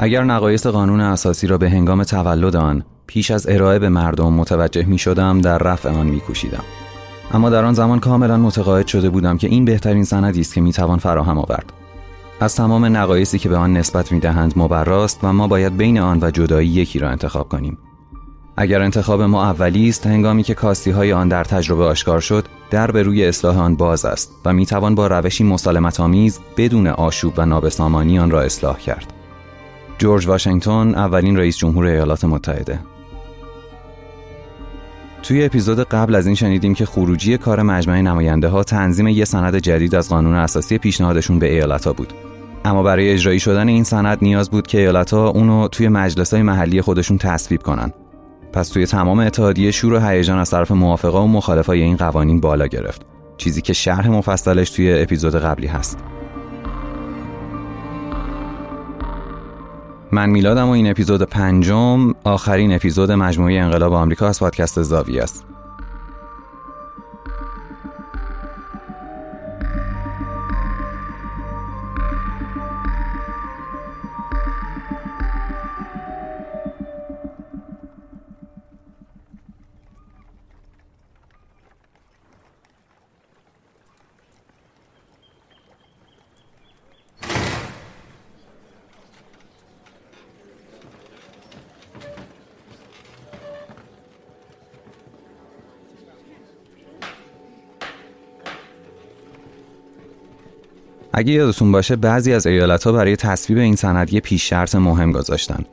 اگر نقایص قانون اساسی را به هنگام تولد آن پیش از ارائه به مردم متوجه می شدم در رفع آن می کوشیدم. اما در آن زمان کاملا متقاعد شده بودم که این بهترین سندی است که می توان فراهم آورد. از تمام نقایصی که به آن نسبت می دهند مبراست و ما باید بین آن و جدایی یکی را انتخاب کنیم. اگر انتخاب ما اولی است هنگامی که کاستی های آن در تجربه آشکار شد در به روی اصلاح آن باز است و می توان با روشی مسالمت آمیز بدون آشوب و نابسامانی آن را اصلاح کرد جورج واشنگتن اولین رئیس جمهور ایالات متحده. توی اپیزود قبل از این شنیدیم که خروجی کار مجمع نماینده ها تنظیم یه سند جدید از قانون اساسی پیشنهادشون به ایالت ها بود. اما برای اجرایی شدن این سند نیاز بود که ایالت ها اونو توی مجلس های محلی خودشون تصویب کنن. پس توی تمام اتحادیه شور و هیجان از طرف موافقا و مخالفای این قوانین بالا گرفت. چیزی که شرح مفصلش توی اپیزود قبلی هست. من میلادم و این اپیزود پنجم آخرین اپیزود مجموعه انقلاب آمریکا از پادکست زاویه است. اگه یادتون باشه بعضی از ایالت ها برای تصویب این سند یه پیش شرط مهم گذاشتن.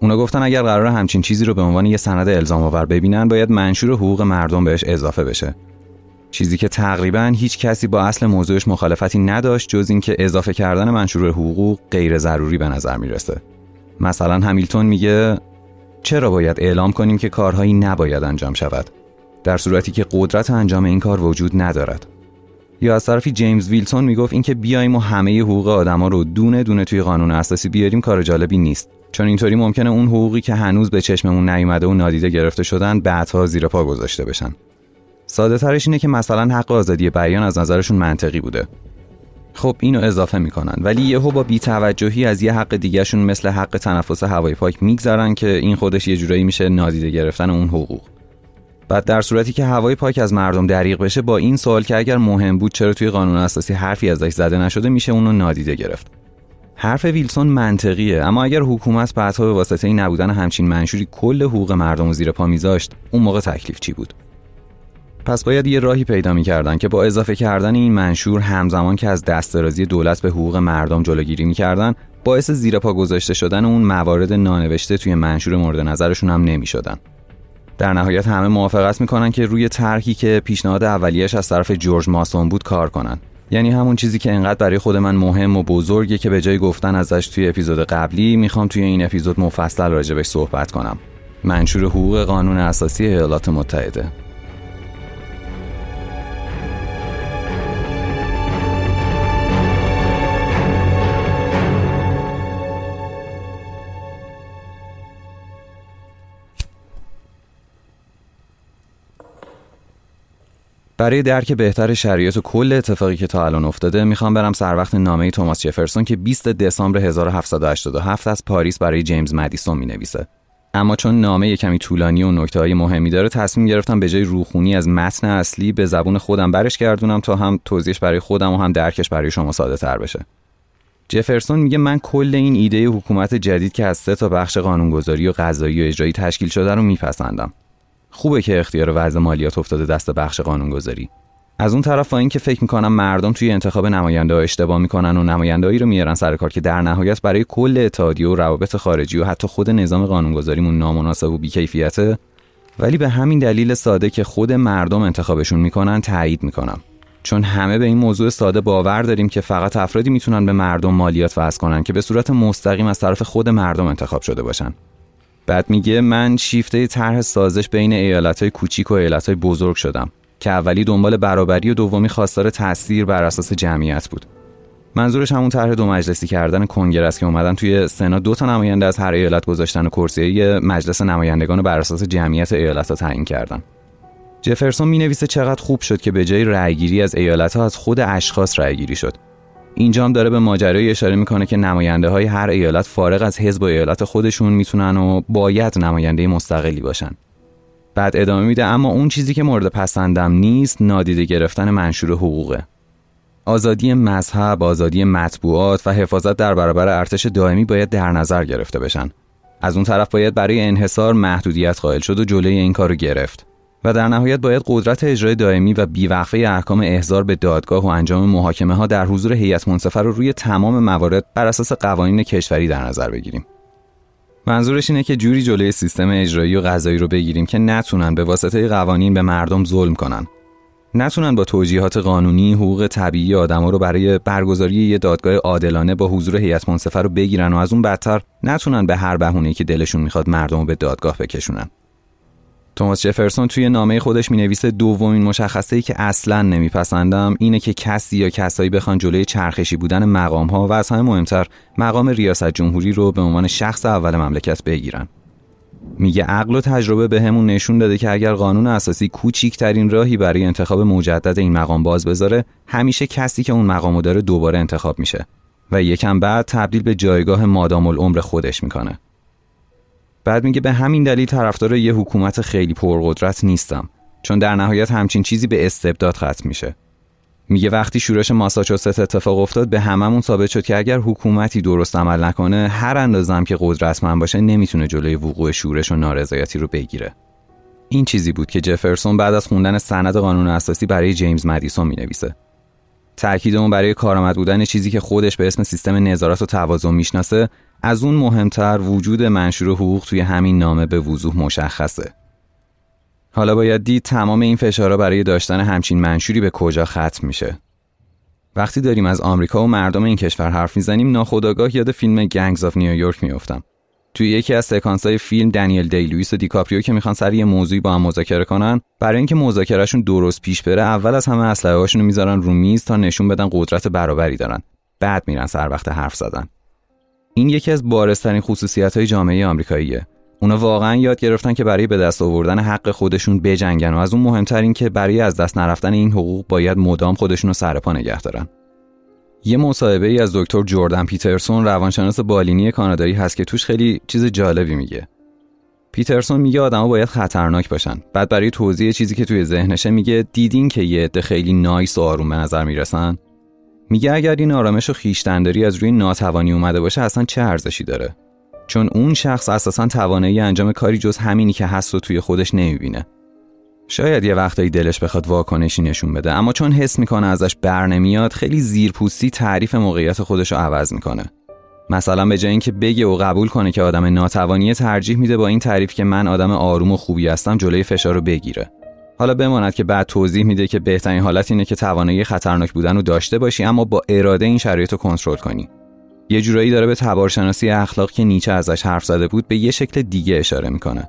اونا گفتن اگر قرار همچین چیزی رو به عنوان یه سند الزام آور ببینن باید منشور حقوق مردم بهش اضافه بشه. چیزی که تقریبا هیچ کسی با اصل موضوعش مخالفتی نداشت جز اینکه اضافه کردن منشور حقوق غیر ضروری به نظر می‌رسه. مثلا همیلتون میگه چرا باید اعلام کنیم که کارهایی نباید انجام شود در صورتی که قدرت انجام این کار وجود ندارد یا از طرفی جیمز ویلسون می‌گفت اینکه بیایم و همه حقوق آدما رو دونه دونه توی قانون اساسی بیاریم کار جالبی نیست. چون اینطوری ممکنه اون حقوقی که هنوز به چشممون نیومده و نادیده گرفته شدن بعدها زیر پا گذاشته بشن. ساده ترش اینه که مثلا حق آزادی بیان از نظرشون منطقی بوده. خب اینو اضافه می‌کنن. ولی یهو با بیتوجهی از یه حق دیگهشون مثل حق تنفس هوای پاک میگذرن که این خودش یه جورایی میشه نادیده گرفتن اون حقوق. بعد در صورتی که هوای پاک از مردم دریغ بشه با این سوال که اگر مهم بود چرا توی قانون اساسی حرفی ازش زده نشده میشه اونو نادیده گرفت. حرف ویلسون منطقیه اما اگر حکومت بعدها به واسطه این نبودن همچین منشوری کل حقوق مردم و زیر پا میذاشت اون موقع تکلیف چی بود؟ پس باید یه راهی پیدا می‌کردن که با اضافه کردن این منشور همزمان که از دسترازی دولت به حقوق مردم جلوگیری می‌کردن باعث زیر پا گذاشته شدن اون موارد نانوشته توی منشور مورد نظرشون هم نمی‌شدن. در نهایت همه موافقت می‌کنن که روی طرحی که پیشنهاد اولیش از طرف جورج ماسون بود کار کنن. یعنی همون چیزی که انقدر برای خود من مهم و بزرگه که به جای گفتن ازش توی اپیزود قبلی می‌خوام توی این اپیزود مفصل راجبش صحبت کنم. منشور حقوق قانون اساسی ایالات متحده. برای درک بهتر شرایط کل اتفاقی که تا الان افتاده می‌خوام برم سر وقت نامه توماس جفرسون که 20 دسامبر 1787 از پاریس برای جیمز مدیسون می‌نویسه. اما چون نامه یه کمی طولانی و نکته های مهمی داره تصمیم گرفتم به جای روخونی از متن اصلی به زبون خودم برش گردونم تا هم توضیحش برای خودم و هم درکش برای شما ساده تر بشه. جفرسون میگه من کل این ایده حکومت جدید که از سه تا بخش قانونگذاری و قضایی و اجرایی تشکیل شده رو میپسندم. خوبه که اختیار وضع مالیات افتاده دست بخش قانونگذاری. از اون طرف با اینکه فکر می‌کنم مردم توی انتخاب نماینده ها اشتباه می‌کنن و نمایندهایی رو میارن سر کار که در نهایت برای کل اتحادیه و روابط خارجی و حتی خود نظام قانونگذاریمون نامناسب و بیکیفیته ولی به همین دلیل ساده که خود مردم انتخابشون می‌کنن تایید می‌کنم. چون همه به این موضوع ساده باور داریم که فقط افرادی می‌تونن به مردم مالیات وضع کنن که به صورت مستقیم از طرف خود مردم انتخاب شده باشن. بعد میگه من شیفته طرح سازش بین ایالتهای کوچیک و ایالتهای بزرگ شدم که اولی دنبال برابری و دومی خواستار تاثیر بر اساس جمعیت بود. منظورش همون طرح دو مجلسی کردن کنگره که اومدن توی سنا دو تا نماینده از هر ایالت گذاشتن و کرسی مجلس نمایندگان بر اساس جمعیت ایالت ها تعیین کردن. جفرسون می نویسه چقدر خوب شد که به جای رأیگیری از ایالت ها از خود اشخاص رأیگیری شد. اینجا هم داره به ماجرای اشاره می‌کنه که نماینده های هر ایالت فارغ از حزب و ایالت خودشون می‌تونن و باید نماینده مستقلی باشن بعد ادامه میده اما اون چیزی که مورد پسندم نیست نادیده گرفتن منشور حقوقه آزادی مذهب، آزادی مطبوعات و حفاظت در برابر ارتش دائمی باید در نظر گرفته بشن. از اون طرف باید برای انحصار محدودیت قائل شد و جلوی این کارو گرفت. و در نهایت باید قدرت اجرای دائمی و بیوقفه احکام احضار به دادگاه و انجام محاکمه ها در حضور هیئت منصفه رو روی تمام موارد بر اساس قوانین کشوری در نظر بگیریم. منظورش اینه که جوری جلوی سیستم اجرایی و قضایی رو بگیریم که نتونن به واسطه قوانین به مردم ظلم کنن نتونن با توجیهات قانونی حقوق طبیعی آدما رو برای برگزاری یه دادگاه عادلانه با حضور هیئت منصفه رو بگیرن و از اون بدتر نتونن به هر بهونه‌ای که دلشون می‌خواد مردم رو به دادگاه بکشونن. توماس جفرسون توی نامه خودش می نویسه دومین مشخصه ای که اصلا نمیپسندم اینه که کسی یا کسایی بخوان جلوی چرخشی بودن مقام ها و از همه مهمتر مقام ریاست جمهوری رو به عنوان شخص اول مملکت بگیرن. میگه عقل و تجربه به همون نشون داده که اگر قانون اساسی کوچیکترین راهی برای انتخاب مجدد این مقام باز بذاره همیشه کسی که اون مقامو داره دوباره انتخاب میشه و یکم بعد تبدیل به جایگاه مادام العمر خودش می‌کنه بعد میگه به همین دلیل طرفدار یه حکومت خیلی پرقدرت نیستم چون در نهایت همچین چیزی به استبداد ختم میشه. میگه وقتی شورش ماساچوست اتفاق افتاد به هممون ثابت شد که اگر حکومتی درست عمل نکنه هر اندازم که قدرتمند باشه نمی‌تونه جلوی وقوع شورش و نارضایتی رو بگیره. این چیزی بود که جفرسون بعد از خوندن سند قانون اساسی برای جیمز مدیسون می‌نویسه. تاکید اون برای کارآمد بودن چیزی که خودش به اسم سیستم نظارت و توازن می‌شناسه از اون مهمتر وجود منشور حقوق توی همین نامه به وضوح مشخصه. حالا باید دید تمام این فشارها برای داشتن همچین منشوری به کجا ختم میشه. وقتی داریم از آمریکا و مردم این کشور حرف می‌زنیم ناخودآگاه یاد فیلم Gangs of New York میافتم. توی یکی از سکانس های فیلم دنیل دی لوئیس و دیکاپریو که می‌خوان سر یه موضوعی با هم مذاکره کنن برای اینکه مذاکرهشون درست پیش بره اول از همه اسلحه رو می‌ذارن رو میز تا نشون بدن قدرت برابری دارن. بعد میرن سر وقت حرف زدن. این یکی از بارزترین خصوصیت های جامعه آمریکاییه اونا واقعا یاد گرفتن که برای به دست آوردن حق خودشون بجنگن و از اون مهمتر این که برای از دست نرفتن این حقوق باید مدام خودشون رو سر پا نگه دارن. یه مصاحبه ای از دکتر جردن پیترسون روانشناس بالینی کانادایی هست که توش خیلی چیز جالبی میگه. پیترسون میگه آدما باید خطرناک باشن. بعد برای توضیح چیزی که توی ذهنشه میگه دیدین که یه عده خیلی نایس و آروم به نظر می‌رسن. میگه اگر این آرامش و خیشتنداری از روی ناتوانی اومده باشه اصلا چه ارزشی داره؟ چون اون شخص اساسا توانایی انجام کاری جز همینی که هست و توی خودش نمی‌بینه. شاید یه وقتایی دلش بخواد واکنشی نشون بده اما چون حس می‌کنه ازش بر نمیاد خیلی زیرپوستی تعریف موقعیت خودش رو عوض می‌کنه. مثلا به جای اینکه بگه و قبول کنه که آدم ناتوانی ترجیح میده با این تعریف که من آدم آروم و خوبی هستم جلوی فشار رو بگیره. حالا بماند که بعد توضیح میده که بهترین حالت اینه که توانایی خطرناک بودن رو داشته باشی اما با اراده این شرایط رو کنترل کنی. یه جورایی داره به تبارشناسی اخلاق که نیچه ازش حرف زده بود به یه شکل دیگه اشاره می‌کنه.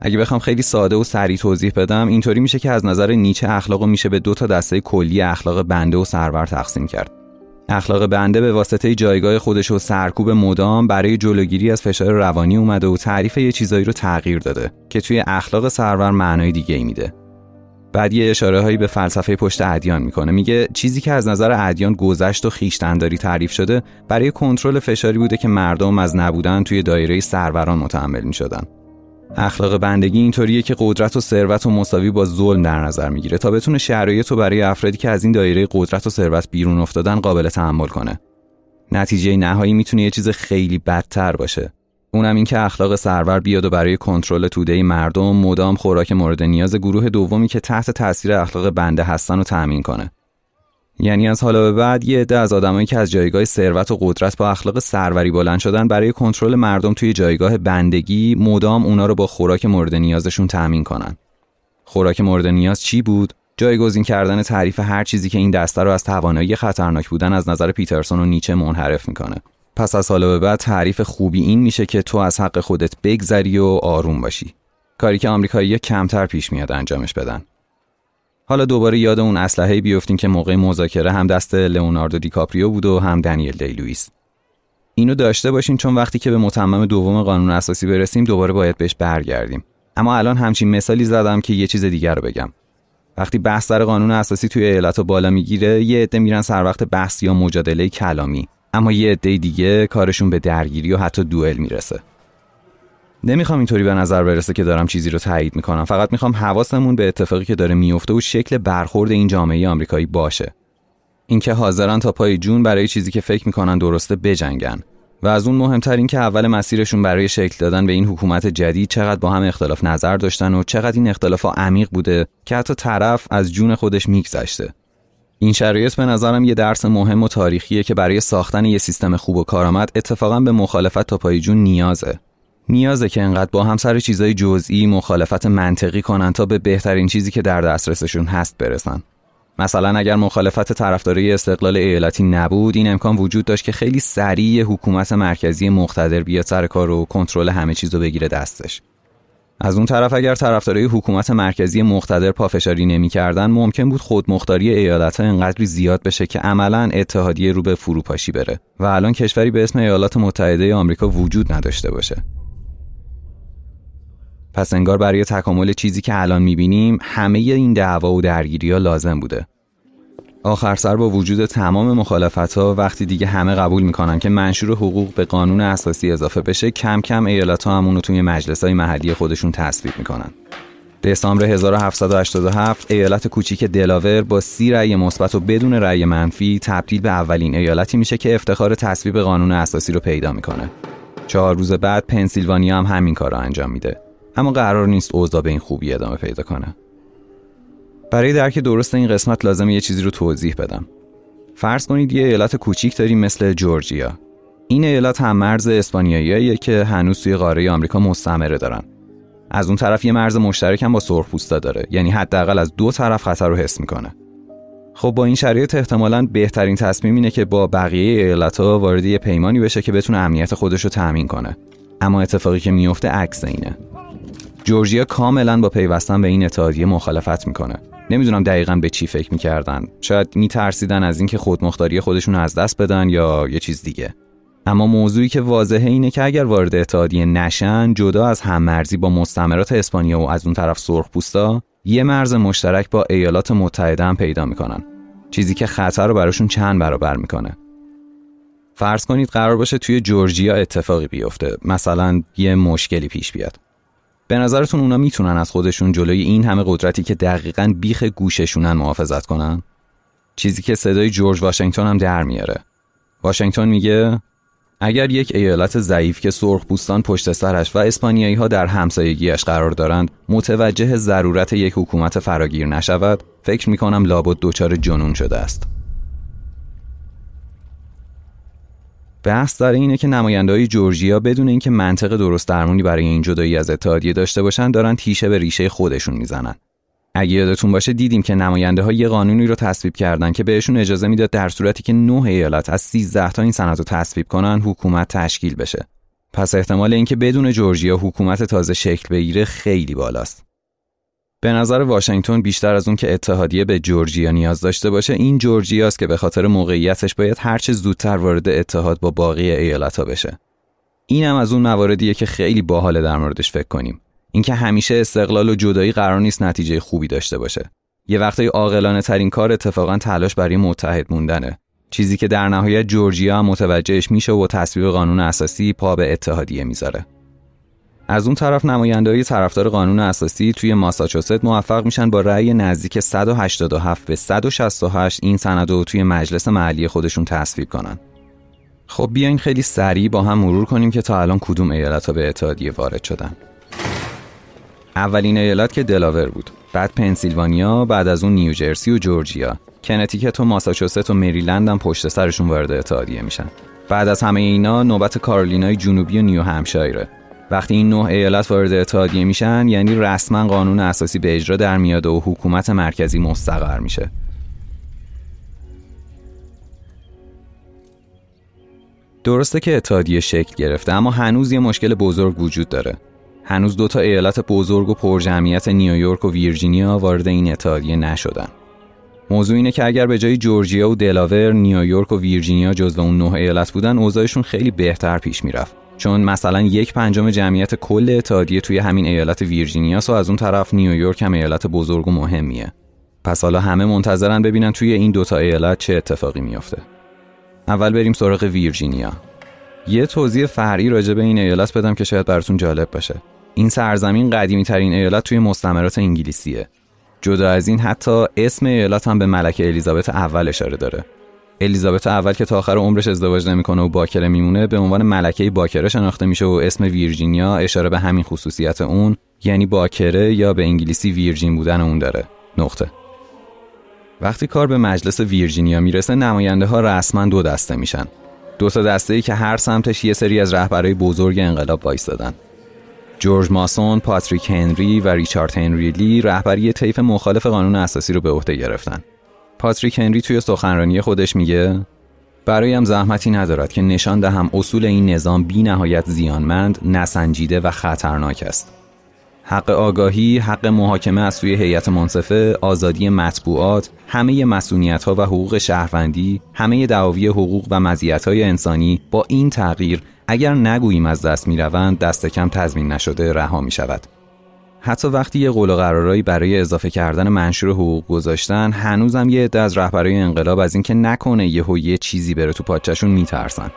اگه بخوام خیلی ساده و سریع توضیح بدم اینطوری میشه که از نظر نیچه اخلاق میشه به دو تا دسته کلی اخلاق بنده و سرور تقسیم کرد. اخلاق بنده به واسطه جایگاه خودش و سرکوب مدام برای جلوگیری از فشار روانی اومده و تعریف یه چیزایی رو تغییر داده که توی اخلاق سرور معنای دیگه ای میده. بعد یه اشاره هایی به فلسفه پشت ادیان می‌کنه. میگه چیزی که از نظر ادیان گذشت و خیشتنداری تعریف شده برای کنترل فشاری بوده که مردم از نبودن توی دایره سروران متحمل می‌شدن. اخلاق بندگی اینطوریه که قدرت و ثروت و مساوی با ظلم در نظر می‌گیره تا بتونه شرایط رو برای افرادی که از این دایره قدرت و ثروت بیرون افتادن قابل تحمل کنه. نتیجه نهایی می‌تونه یه چیز خیلی بدتر باشه. اونم این که اخلاق سرور بیاد و برای کنترل توده مردم مدام خوراک مورد نیاز گروه دومی که تحت تاثیر اخلاق بنده هستن رو تأمین کنه. یعنی از حالا به بعد یه عده از آدمایی که از جایگاه ثروت و قدرت با اخلاق سروری بلند شدن برای کنترل مردم توی جایگاه بندگی مدام اونا رو با خوراک مورد نیازشون تأمین کنن. خوراک مورد نیاز چی بود؟ جایگزین کردن تعریف هر چیزی که این دسته رو از توانایی خطرناک بودن از نظر پیترسون و نیچه منحرف می‌کنه. پس از حالا به بعد تعریف خوبی این میشه که تو از حق خودت بگذری و آروم باشی. کاری که آمریکایی کمتر پیش میاد انجامش بدن. حالا دوباره یاد اون اسلحه بیفتیم که موقع مذاکره هم دست لئوناردو دیکاپریو بود و هم دنیل دی لوئیس اینو داشته باشین چون وقتی که به متمم دوم قانون اساسی برسیم دوباره باید بهش برگردیم. اما الان همچین مثالی زدم که یه چیز دیگر رو بگم. وقتی بحث سر قانون اساسی توی ایالت بالا می‌گیره یه عده میرن سر وقت بحث یا مجادله کلامی. اما یه عده دیگه کارشون به درگیری و حتی دوئل می‌رسه. نمی‌خوام اینطوری به نظر برسه که دارم چیزی رو تایید می‌کنم. فقط می‌خوام حواسمون به اتفاقی که داره میفته و شکل برخورد این جامعه آمریکایی باشه. اینکه حاضرن تا پای جون برای چیزی که فکر می‌کنن درسته بجنگن. و از اون مهمتر این که اول مسیرشون برای شکل دادن به این حکومت جدید چقدر با هم اختلاف نظر داشتن و چقدر این اختلاف عمیق بوده که حتی طرف از جون خودش میگذشته. این شرایط به نظرم یه درس مهم و تاریخیه که برای ساختن یه سیستم خوب و کارآمد اتفاقا به مخالفت تا پای جون نیازه. نیازه که انقدر با هم سر چیزای جزئی مخالفت منطقی کنن تا به بهترین چیزی که در دسترسشون هست برسن. مثلا اگر مخالفت طرفداری استقلال ایالتی نبود این امکان وجود داشت که خیلی سریع حکومت مرکزی مقتدر بیاد سر کار و کنترل همه چیز رو بگیره دستش. از اون طرف اگر طرفدارای حکومت مرکزی مقتدر پافشاری نمی‌کردن ممکن بود خودمختاری ایالت ها انقدری زیاد بشه که عملا اتحادیه رو به فروپاشی بره و الان کشوری به اسم ایالات متحده آمریکا وجود نداشته باشه. پس انگار برای تکامل چیزی که الان می‌بینیم همه این دعوا و درگیری ها لازم بوده. آخر سر با وجود تمام مخالفت ها وقتی دیگه همه قبول می‌کنن که منشور حقوق به قانون اساسی اضافه بشه کم کم ایالت ها همونو توی مجلس های محلی خودشون تصویب می‌کنن دسامبر 1787 ایالت کوچیک دلاور با سی رأی مثبت و بدون رأی منفی تبدیل به اولین ایالتی میشه که افتخار تصویب قانون اساسی رو پیدا می‌کنه. چهار روز بعد پنسیلوانیا هم همین کار رو انجام میده. اما قرار نیست اوضاع به این خوبی ادامه پیدا کنه. برای درک درست این قسمت لازم یه چیزی رو توضیح بدم. فرض کنید یه ایالت کوچیک داریم مثل جورجیا. این ایالت هم مرز اسپانیاییه که هنوز توی قاره آمریکا مستعمره دارن. از اون طرف یه مرز مشترک هم با سرخپوستا داره یعنی حداقل از دو طرف خطر رو حس می‌کنه خب با این شرایط احتمالا بهترین تصمیم اینه که با بقیه ایالت‌ها وارد یه پیمانی بشه که بتونه امنیت خودش رو تأمین کنه اما اتفاقی که میفته عکس اینه جورجیا کاملا با پیوستن به این اتحادیه مخالفت می‌کنه نمی‌دونم دقیقا به چی فکر می‌کردن. شاید میترسیدن از اینکه خودمختاری خودشون از دست بدن یا یه چیز دیگه. اما موضوعی که واضحه اینه که اگر وارد اتحادیه نشن جدا از هممرزی با مستعمرات اسپانیا و از اون طرف سرخپوستا یه مرز مشترک با ایالات متحده هم پیدا می‌کنن. چیزی که خطر رو براشون چند برابر می‌کنه. فرض کنید قرار باشه توی جورجیا اتفاقی بیفته. مثلا یه مشکلی پیش بیاد. به نظرتون اونا می‌تونن از خودشون جلوی این همه قدرتی که دقیقا بیخ گوششونن محافظت کنن؟ چیزی که صدای جورج واشنگتن هم در میاره. واشنگتن میگه اگر یک ایالت ضعیف که سرخپوستان پشت سرش و اسپانیایی ها در همسایگیش قرار دارند متوجه ضرورت یک حکومت فراگیر نشود فکر می کنم لابد دچار جنون شده است. بحث در اینه که های جورجیا بدون اینکه منطق درست درمونی برای این جدایی از اتحادیه داشته باشند دارن تیشه به ریشه خودشون می‌زنن. اگه یادتون باشه دیدیم که نماینده ها یه قانونی رو تصویب کردن که بهشون اجازه می‌داد در صورتی که نه ایالت از 13 تا این سند رو تصویب کنن حکومت تشکیل بشه. پس احتمال اینکه بدون جورجیا حکومت تازه شکل بگیره خیلی بالاست. به نظر واشنگتن بیشتر از اون که اتحادیه به جورجیا نیاز داشته باشه این جورجیاست که به خاطر موقعیتش باید هرچه زودتر وارد اتحاد با باقی ایالت ها بشه. این هم از اون مواردیه که خیلی باحال در موردش فکر کنیم. اینکه همیشه استقلال و جدایی قرار نیست نتیجه خوبی داشته باشه. یه وقتای عاقلانه ترین کار اتفاقا تلاش برای متحد موندنه. چیزی که در نهایت جورجیا متوجهش میشه و تصویب قانون اساسی پا به اتحادیه می‌ذاره. از اون طرف نماینده‌های طرفدار قانون اساسی توی ماساچوست موفق میشن با رأی نزدیک 187 به 168 این سند رو توی مجلس محلی خودشون تصویب کنن. خب بیاین خیلی سریع با هم مرور کنیم که تا الان کدوم ایالت ها به اتحادیه وارد شدن. اولین ایالت که دلاور بود بعد پنسیلوانیا بعد از اون نیوجرسی و جورجیا کنتیکت و ماساچوست و مریلند هم پشت سرشون وارد اتحادیه میشن بعد از همه اینا نوبت کارولینای جنوبی و نیو همشایره وقتی این نه ایالت وارد اتحادیه میشن یعنی رسما قانون اساسی به اجرا در میاد و حکومت مرکزی مستقر میشه. درسته که اتحادیه شکل گرفته اما هنوز یه مشکل بزرگ وجود داره. هنوز دو تا ایالت بزرگ و پرجمعیت نیویورک و ویرجینیا وارد این اتحادیه نشدن. موضوع اینه که اگر به جای جورجیا و دلاور نیویورک و ویرجینیا جزو اون نه ایالت بودن اوضاعشون خیلی بهتر پیش می‌رفت. چون مثلا یک پنجم جمعیت کل اتحادیه توی همین ایالت ویرجینیا و از اون طرف نیویورک هم ایالت بزرگ و مهمیه. پس حالا همه منتظرن ببینن توی این دوتا ایالت چه اتفاقی میافته. اول بریم سراغ ویرجینیا. یه توضیح فرعی راجع به این ایالت بدم که شاید براتون جالب باشه. این سرزمین قدیمی ترین ایالت توی مستعمرات انگلیسیه. جدا از این حتی اسم ایالت هم به ملکه الیزابت اول اشاره داره. الیزابت اول که تا آخر عمرش ازدواج نمی‌کنه و باکره میمونه به عنوان ملکه باکره شناخته میشه و اسم ویرجینیا اشاره به همین خصوصیت اون یعنی باکره یا به انگلیسی ویرجین بودن اون داره. نقطه. وقتی کار به مجلس ویرجینیا می‌رسه نماینده ها رسما دو دسته میشن. دو تا دسته ای که هر سمتش یه سری از رهبرای بزرگ انقلاب وایستادن. جورج ماسون، پاتریک هنری و ریچارد هنری لی رهبری طیف مخالف قانون اساسی رو به عهده گرفتن. پاتریک هنری توی سخنرانی خودش میگه برایم زحمتی ندارد که نشان دهم اصول این نظام بی نهایت زیانمند، نسنجیده و خطرناک است. حق آگاهی، حق محاکمه از سوی هیئت منصفه، آزادی مطبوعات، همه مسئولیت ها و حقوق شهروندی، همه دعاوی حقوق و مزیت های انسانی با این تغییر اگر نگوییم از دست می روند دست کم تضمین نشده رها می شود. حتی وقتی یه قول و قرارایی برای اضافه کردن منشور حقوق گذاشتن هنوزم یه عده از رهبرای انقلاب از اینکه نکنه یهو یه چیزی بره تو پاچشون میترسن.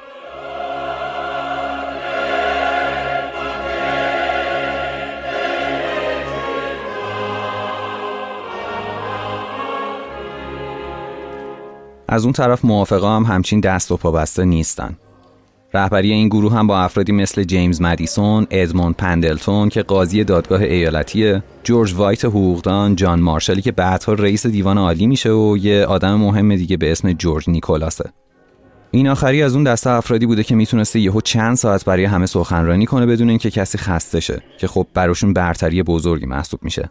از اون طرف موافقا هم همچین دست و پابسته نیستن. رهبری این گروه هم با افرادی مثل جیمز مدیسون، ادموند پندلتون که قاضی دادگاه ایالتیه، جورج وایت حقوقدان، جان مارشالی که بعدها رئیس دیوان عالی میشه و یه آدم مهم دیگه به اسم جورج نیکولاسه. این آخری از اون دسته افرادی بوده که می‌تونسته یهو چند ساعت برای همه سخنرانی کنه بدون اینکه کسی خسته شه که خب براشون برتری بزرگی محسوب میشه.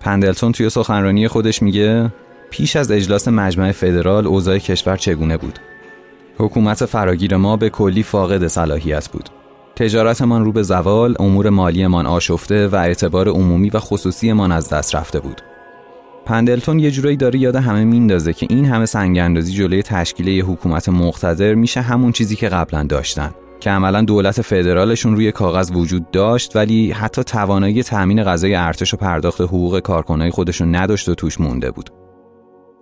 پندلتون توی سخنرانی خودش میگه پیش از اجلاس مجمع فدرال اوضاع کشور چگونه بود حکومت فراگیر ما به کلی فاقد صلاحیت بود. تجارتمان رو به زوال، امور مالیمان آشفته و اعتبار عمومی و خصوصیمان از دست رفته بود. پندلتون یه جورایی داره یاد همه میندازه که این همه سنگاندازی جلوی تشکیل یه حکومت مقتدر میشه همون چیزی که قبلا داشتن که عملا دولت فدرالشون روی کاغذ وجود داشت ولی حتی توانایی تأمین غذای ارتش و پرداخت حقوق کارکنای خودشون نداشت و توش مونده بود.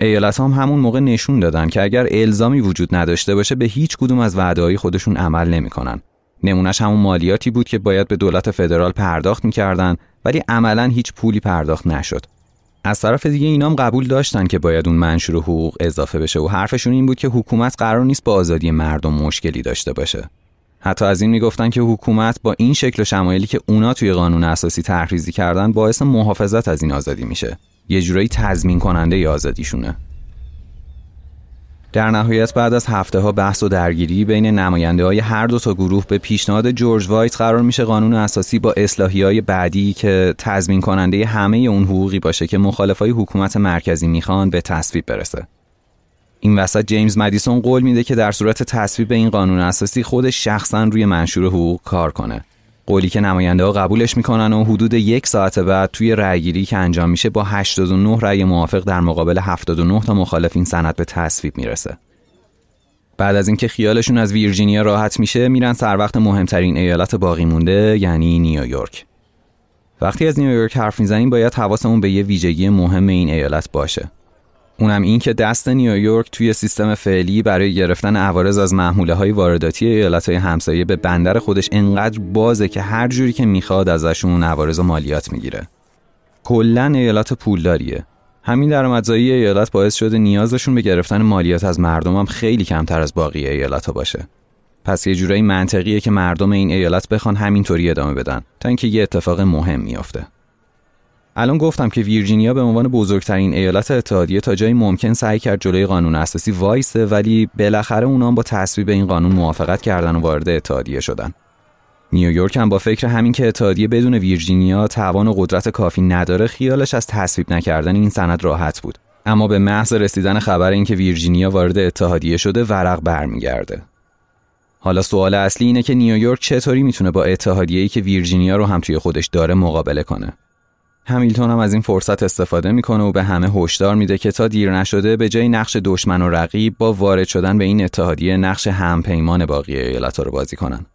ایالت هم همون موقع نشون دادن که اگر الزامی وجود نداشته باشه به هیچ کدوم از وعده‌های خودشون عمل نمی‌کنن. نمونهش همون مالیاتی بود که باید به دولت فدرال پرداخت می‌کردن ولی عملا هیچ پولی پرداخت نشد. از طرف دیگه اینام قبول داشتن که باید اون منشور حقوق اضافه بشه و حرفشون این بود که حکومت قرار نیست با آزادی مردم مشکلی داشته باشه. حتی از این می‌گفتن که حکومت با این شکل و شمایلی که اونا توی قانون اساسی تحریزی کردن باعث محافظت از این آزادی میشه. یه جورایی تضمین کننده ی آزادیشونه در نهایت بعد از هفته ها بحث و درگیری بین نماینده های هر دو تا گروه به پیشنهاد جورج وایت قرار میشه قانون اساسی با اصلاحی های بعدی که تضمین کننده همه اون حقوقی باشه که مخالفای حکومت مرکزی می‌خوان به تصویب برسه. این وسط جیمز مدیسون قول میده که در صورت تصویب این قانون اساسی خودش شخصا روی منشور حقوق کار کنه. قولی که نماینده ها قبولش می‌کنن و حدود یک ساعت بعد توی رأیگیری که انجام میشه با 89 رأی موافق در مقابل 79 تا مخالف این سند به تصویب می‌رسه. بعد از اینکه خیالشون از ویرجینیا راحت میشه میرن سر وقت مهمترین ایالت باقی مونده یعنی نیویورک. وقتی از نیویورک حرف می‌زنیم باید حواسمون به یه ویژگی مهم این ایالت باشه. اونم این که دست نیویورک توی سیستم فعلی برای گرفتن عوارض از محموله های وارداتی ایالت های همسایه به بندر خودش انقدر بازه که هر جوری که می‌خواد ازشون عوارض و مالیات می‌گیره. کلا ایالت پولداریه. همین درآمدزایی ایالت باعث شده نیازشون به گرفتن مالیات از مردم هم خیلی کمتر از باقی ایالت ها باشه. پس یه جورایی منطقیه که مردم این ایالت بخوان همینطوری ادامه بدن تا اینکه یه اتفاق مهم میافته. الان گفتم که ویرجینیا به عنوان بزرگترین ایالت اتحادیه تا جایی ممکن سعی کرد جلوی قانون اساسی وایسه ولی بالاخره اونام با تصویب این قانون موافقت کردن و وارد اتحادیه شدن. نیویورک هم با فکر همین که اتحادیه بدون ویرجینیا توان و قدرت کافی نداره خیالش از تصویب نکردن این سند راحت بود. اما به محض رسیدن خبر اینکه ویرجینیا وارد اتحادیه شده ورق برمیگرده. حالا سوال اصلی اینه که نیویورک چطوری می‌تونه با اتحادیه‌ای که ویرجینیا رو هم توی خودش داره مقابله کنه. همیلتون هم از این فرصت استفاده می‌کنه و به همه هشدار میده که تا دیر نشده به جای نقش دشمن و رقیب با وارد شدن به این اتحادیه نقش همپیمان باقی ایالت‌ها رو بازی کنن.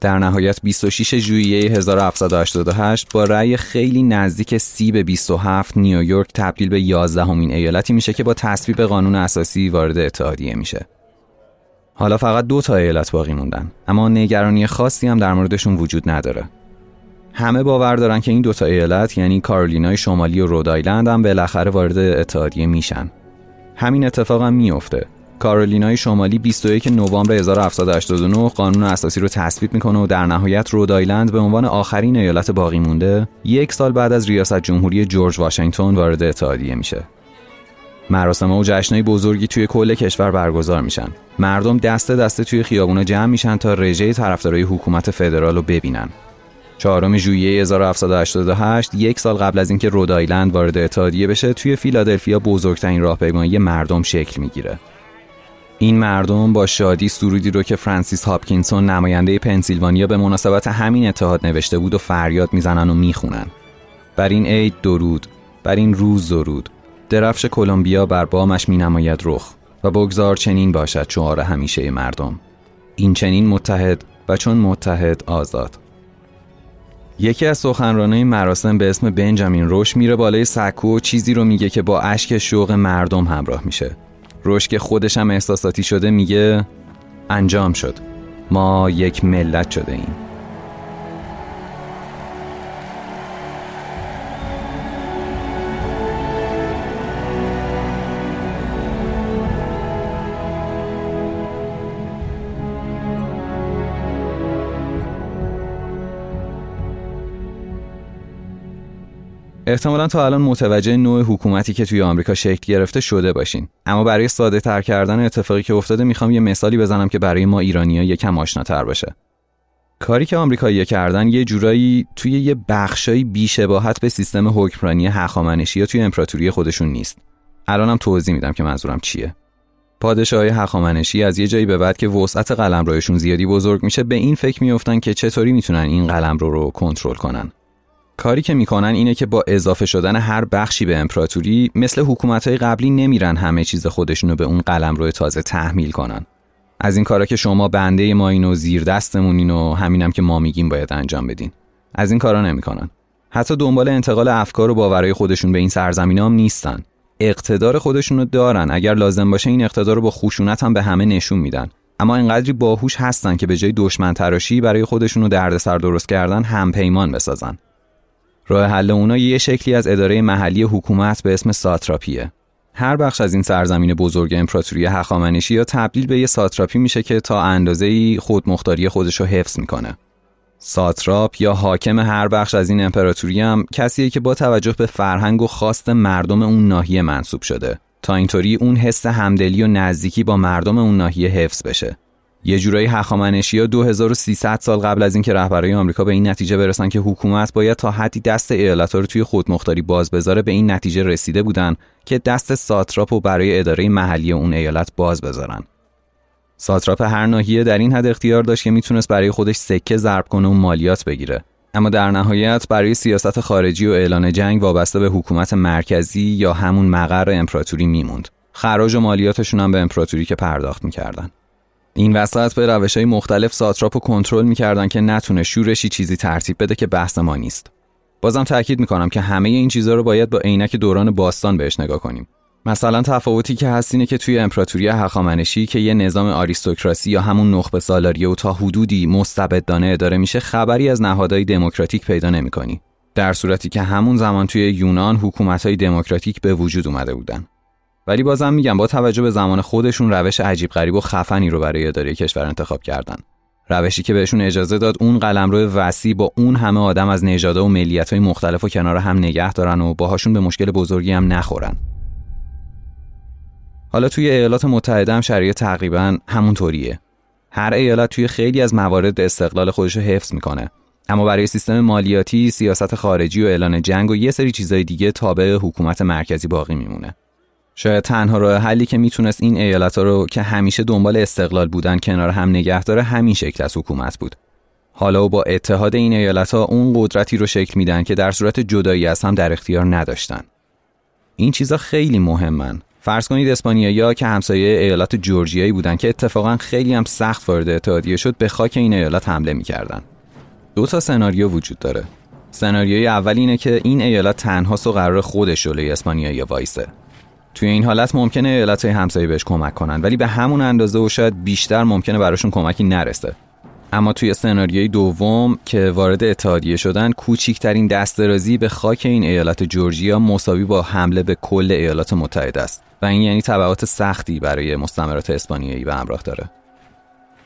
در نهایت 26 ژوئیه 1788 با رأی خیلی نزدیک 30 به 27 نیویورک تبدیل به 11 همین ایالتی میشه که با تصویب قانون اساسی وارد اتحادیه میشه. حالا فقط دو تا ایالت باقی موندن اما نگرانی خاصی هم در موردشون وجود نداره. همه باور دارن که این دوتا ایالت یعنی کارولینای شمالی و رودایلند هم بالاخره وارد اتحادیه میشن. همین اتفاق هم میفته کارولینای شمالی 21 نوامبر 1789 قانون اساسی رو تصویب می‌کنه و در نهایت رودایلند به عنوان آخرین ایالت باقی مونده یک سال بعد از ریاست جمهوری جورج واشنگتن وارد اتحادیه میشه. مراسم و جشنهای بزرگی توی کل کشور برگزار میشن. مردم دسته دسته توی خیابونا جمع میشن تا رژه طرفدارای حکومت فدرال رو ببینن. چهارم ژوئیه 1788 یک سال قبل از اینکه رودایلند وارد اتحادیه بشه توی فیلادلفیا بزرگترین راهپیمایی مردم شکل می‌گیره. این مردم با شادی سرودی رو که فرانسیس هاپکینسون نماینده پنسیلوانیا به مناسبت همین اتحاد نوشته بود و فریاد می‌زنن و می‌خونن. بر این عید درود بر این روز درود. درفش کلمبیا بر بامش مینماید رخ و بگذار چنین باشد شعار همیشه مردم. این چنین متحد و چون متحد آزاد. یکی از سخنرانای مراسم به اسم بنجامین روش میره بالای سکو و چیزی رو میگه که با اشک شوق مردم همراه میشه. روش که خودش هم احساساتی شده میگه انجام شد. ما یک ملت شده ایم. احتمالا تا الان متوجه نوع حکومتی که توی آمریکا شکل گرفته شده باشین. اما برای ساده تر کردن اتفاقی که افتاده می‌خوام یه مثالی بزنم که برای ما ایرانیا یکم آشناتر باشه. کاری که آمریکایی‌ها کردن یه جورایی توی یه بخشایی بیشباهت به سیستم حکمرانی هخامنشی یا توی امپراتوری خودشون نیست. الانم توضیح میدم که منظورم چیه. پادشاهی هخامنشی از یه جایی به بعد که وسعت قلمروشون زیادی بزرگ میشه به این فکر میافتن که چطوری می‌تونن این قلمرو رو کنترل کنن. کاری که می‌کنن اینه که با اضافه شدن هر بخشی به امپراتوری مثل حکومتهای قبلی نمیرن همه چیز خودشونو به اون قلم روی تازه تحمیل کنن. از این کارا که شما بنده ما اینو زیر دستمونین و همینم که ما میگیم باید انجام بدین. از این کارا نمی‌کنن. حتی دنبال انتقال افکار و باورهای خودشون به این سرزمین هم نیستن. اقتدار خودشونو دارن. اگر لازم باشه این اقتدار رو با خشونت هم به همه نشون میدن. اما اینقدری باهوش هستن که به جای دشمن تراشی برای خودشونو دردسر درست کردن هم پیمان بسازن. راه حل اونا یه شکلی از اداره محلی حکومت به اسم ساتراپیه. هر بخش از این سرزمین بزرگ امپراتوری هخامنشی یا تبدیل به یه ساتراپی میشه که تا اندازه خودمختاری خودش رو حفظ می‌کنه. ساتراپ یا حاکم هر بخش از این امپراتوری هم کسیه که با توجه به فرهنگ و خواست مردم اون ناحیه منصوب شده تا اینطوری اون حس همدلی و نزدیکی با مردم اون ناحیه حفظ بشه. یه جورایی هخامنشی ها 2300 سال قبل از اینکه رهبرای آمریکا به این نتیجه برسن که حکومت باید تا حدی دست ایالت‌ها رو توی خودمختاری باز بذاره به این نتیجه رسیده بودن که دست ساتراپ رو برای اداره محلی اون ایالت باز بذارن. ساتراپ هر ناحیه در این حد اختیار داشت که می‌تونست برای خودش سکه ضرب کنه و مالیات بگیره. اما در نهایت برای سیاست خارجی و اعلان جنگ وابسته به حکومت مرکزی یا همون مقر امپراتوری میموند. خراج و مالیاتشون هم به امپراتوری که پرداخت می‌کردن. این وسط به روش های مختلف ساتراپ رو کنترل می‌کردن که نتونه شورشی چیزی ترتیب بده که بحث ما نیست. بازم تاکید می‌کنم که همه این چیزها رو باید با عینک دوران باستان بهش نگاه کنیم. مثلا تفاوتی که هست اینه که توی امپراتوری هخامنشی که یه نظام آریستوکراسی یا همون نخبه سالاریه و تا حدودی مستبدانه اداره میشه خبری از نهادهای دموکراتیک پیدا نمی‌کنی. در صورتی که همون زمان توی یونان حکومت‌های دموکراتیک به وجود اومده بودن. ولی بازم میگم با توجه به زمان خودشون روش عجیب غریب و خفنی رو برای اداره کشور انتخاب کردن. روشی که بهشون اجازه داد اون قلمرو وسیع با اون همه آدم از نژادها و ملیت‌های مختلف و کنار هم نگه دارن و باهاشون به مشکل بزرگی هم نخورن. حالا توی ایالات متحده هم شرایط تقریبا همونطوریه. هر ایالت توی خیلی از موارد استقلال خودش رو حفظ می‌کنه. اما برای سیستم مالیاتی، سیاست خارجی و اعلان جنگ و یه سری چیزای دیگه تابع حکومت مرکزی باقی میمونه. شاید تنها راه حلی که می‌تونست این ایالت ها رو که همیشه دنبال استقلال بودن کنار هم نگه داره همین شکل از حکومت بود. حالا و با اتحاد این ایالت ها اون قدرتی رو شکل میدن که در صورت جدایی از هم در اختیار نداشتن. این چیزا خیلی مهمن. فرض کنید اسپانیایی که همسایه ایالات جورجیایی بودن که اتفاقا خیلی هم سخت وارد اتحادیه شد به خاک این ایالات حمله می‌کردن دو تا سناریو وجود داره سناریوی اول اینه که این ایالت تنهاست و قرار خودش جلوی اسپانیایی وایسه توی این حالت ممکنه ایالت همسایه بهش کمک کنن ولی به همون اندازه و شاید بیشتر ممکنه براشون کمکی نرسه. اما توی سناریوی دوم که وارد اتحادیه شدن کوچیکترین دسترازی به خاک این ایالت جورجیا مساوی با حمله به کل ایالات متحده است و این یعنی تبعات سختی برای مستعمرات اسپانیایی به همراه داره.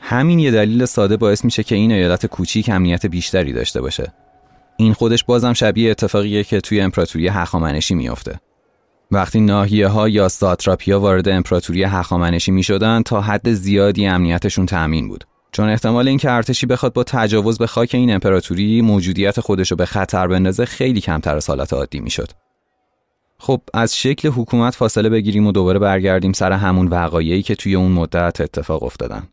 همین یه دلیل ساده باعث میشه که این ایالت کوچیک امنیت بیشتری داشته باشه. این خودش بازم شبیه اتفاقیه که توی امپراتوری هخامنشی میافته. وقتی ناحیه ها یا ساتراپیا وارد امپراتوری هخامنشی می شدن تا حد زیادی امنیتشون تأمین بود چون احتمال اینکه ارتشی بخواد با تجاوز به خاک این امپراتوری موجودیت خودش رو به خطر بندازه خیلی کمتر از حالت عادی می‌شد. خب از شکل حکومت فاصله بگیریم و دوباره برگردیم سر همون وقایعی که توی اون مدت اتفاق افتادن.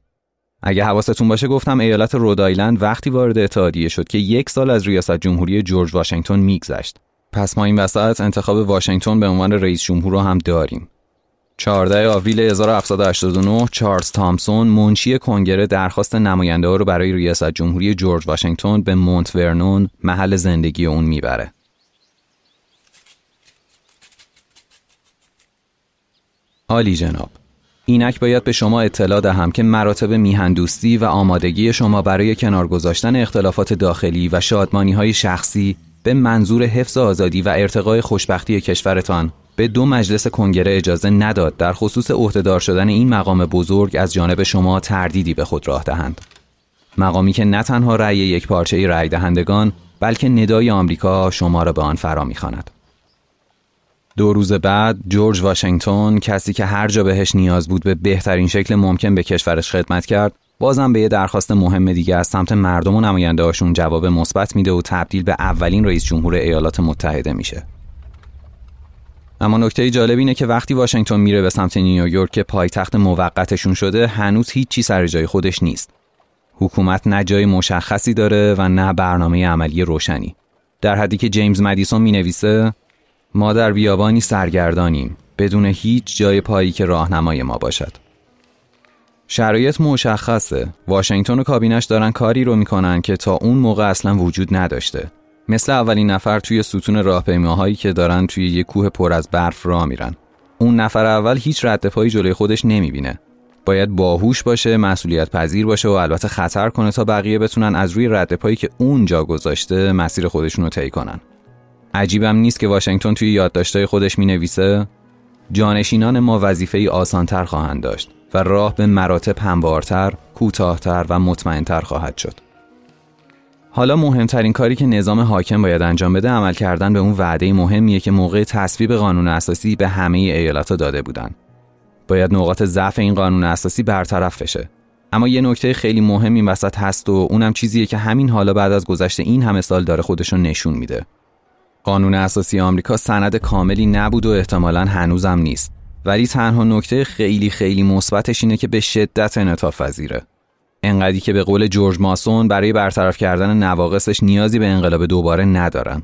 اگه حواستون باشه گفتم ایالت رودایلند وقتی وارد اتحادیه شد که یک سال از ریاست جمهوری جورج واشنگتن میگذشت. پس ما این وسط انتخاب واشنگتن به عنوان رئیس جمهور رو هم داریم. 14 آوریل 1789 چارلز تامسون منشی کنگره درخواست نماینده ها رو برای ریاست جمهوری جورج واشنگتن به مونت ورنون محل زندگی اون می‌بره. عالی جناب اینک باید به شما اطلاع دهم که مراتب میهندوستی و آمادگی شما برای کنار گذاشتن اختلافات داخلی و شادمانی های شخصی به منظور حفظ آزادی و ارتقای خوشبختی کشورتان به دو مجلس کنگره اجازه نداد در خصوص عهدهدار شدن این مقام بزرگ از جانب شما تردیدی به خود راه دهند. مقامی که نه تنها رأی یک پارچه رأی دهندگان بلکه ندای آمریکا شما را به آن فرا می‌خواند. دو روز بعد جورج واشنگتن کسی که هر جا بهش نیاز بود به بهترین شکل ممکن به کشورش خدمت کرد بازم به یه درخواست مهم دیگه از سمت مردم و نماینده هاشون جواب مثبت میده و تبدیل به اولین رئیس جمهور ایالات متحده میشه. اما نکته جالب اینه که وقتی واشنگتن میره به سمت نیویورک که پایتخت موقتشون شده هنوز هیچی سر جای خودش نیست. حکومت نه جای مشخصی داره و نه برنامه عملی روشنی. در حدی که جیمز مدیسون می نویسه ما در بیابانی سرگردانیم بدون هیچ جای پایی که راهنمای ما باشد. شرایط مشخصه. واشنگتن و کابینش دارن کاری رو می‌کنن که تا اون موقع اصلا وجود نداشته. مثل اولین نفر توی ستون راهپیماهایی که دارن توی یه کوه پر از برف راه میرن. اون نفر اول هیچ رد پایی جلوی خودش نمی‌بینه. باید باهوش باشه، مسئولیت پذیر باشه و البته خطر کنه تا بقیه بتونن از روی رد پایی که اون جا گذاشته مسیر خودشون رو طی کنن. عجیبم نیست که واشنگتن توی یادداشت‌های خودش می‌نویسه جانشینان ما وظیفه ای آسانتر خواهند داشت و راه به مراتب هموارتر، کوتاهتر و مطمئنتر خواهد شد. حالا مهمترین کاری که نظام حاکم باید انجام بده عمل کردن به اون وعده مهمیه که موقع تصویب قانون اساسی به همه ایالت داده بودن. باید نقاط ضعف این قانون اساسی برطرف بشه. اما یه نکته خیلی مهم این وسط هست و اونم چیزیه که همین حالا بعد از گذشت این همه سال داره خودشون نشون میده. قانون اساسی آمریکا سند کاملی نبود و احتمالا هنوزم نیست. ولی تنها نکته خیلی خیلی مثبتش اینه که به شدت انعطاف پذیره. انقدری که به قول جورج ماسون برای برطرف کردن نواقصش نیازی به انقلاب دوباره ندارن.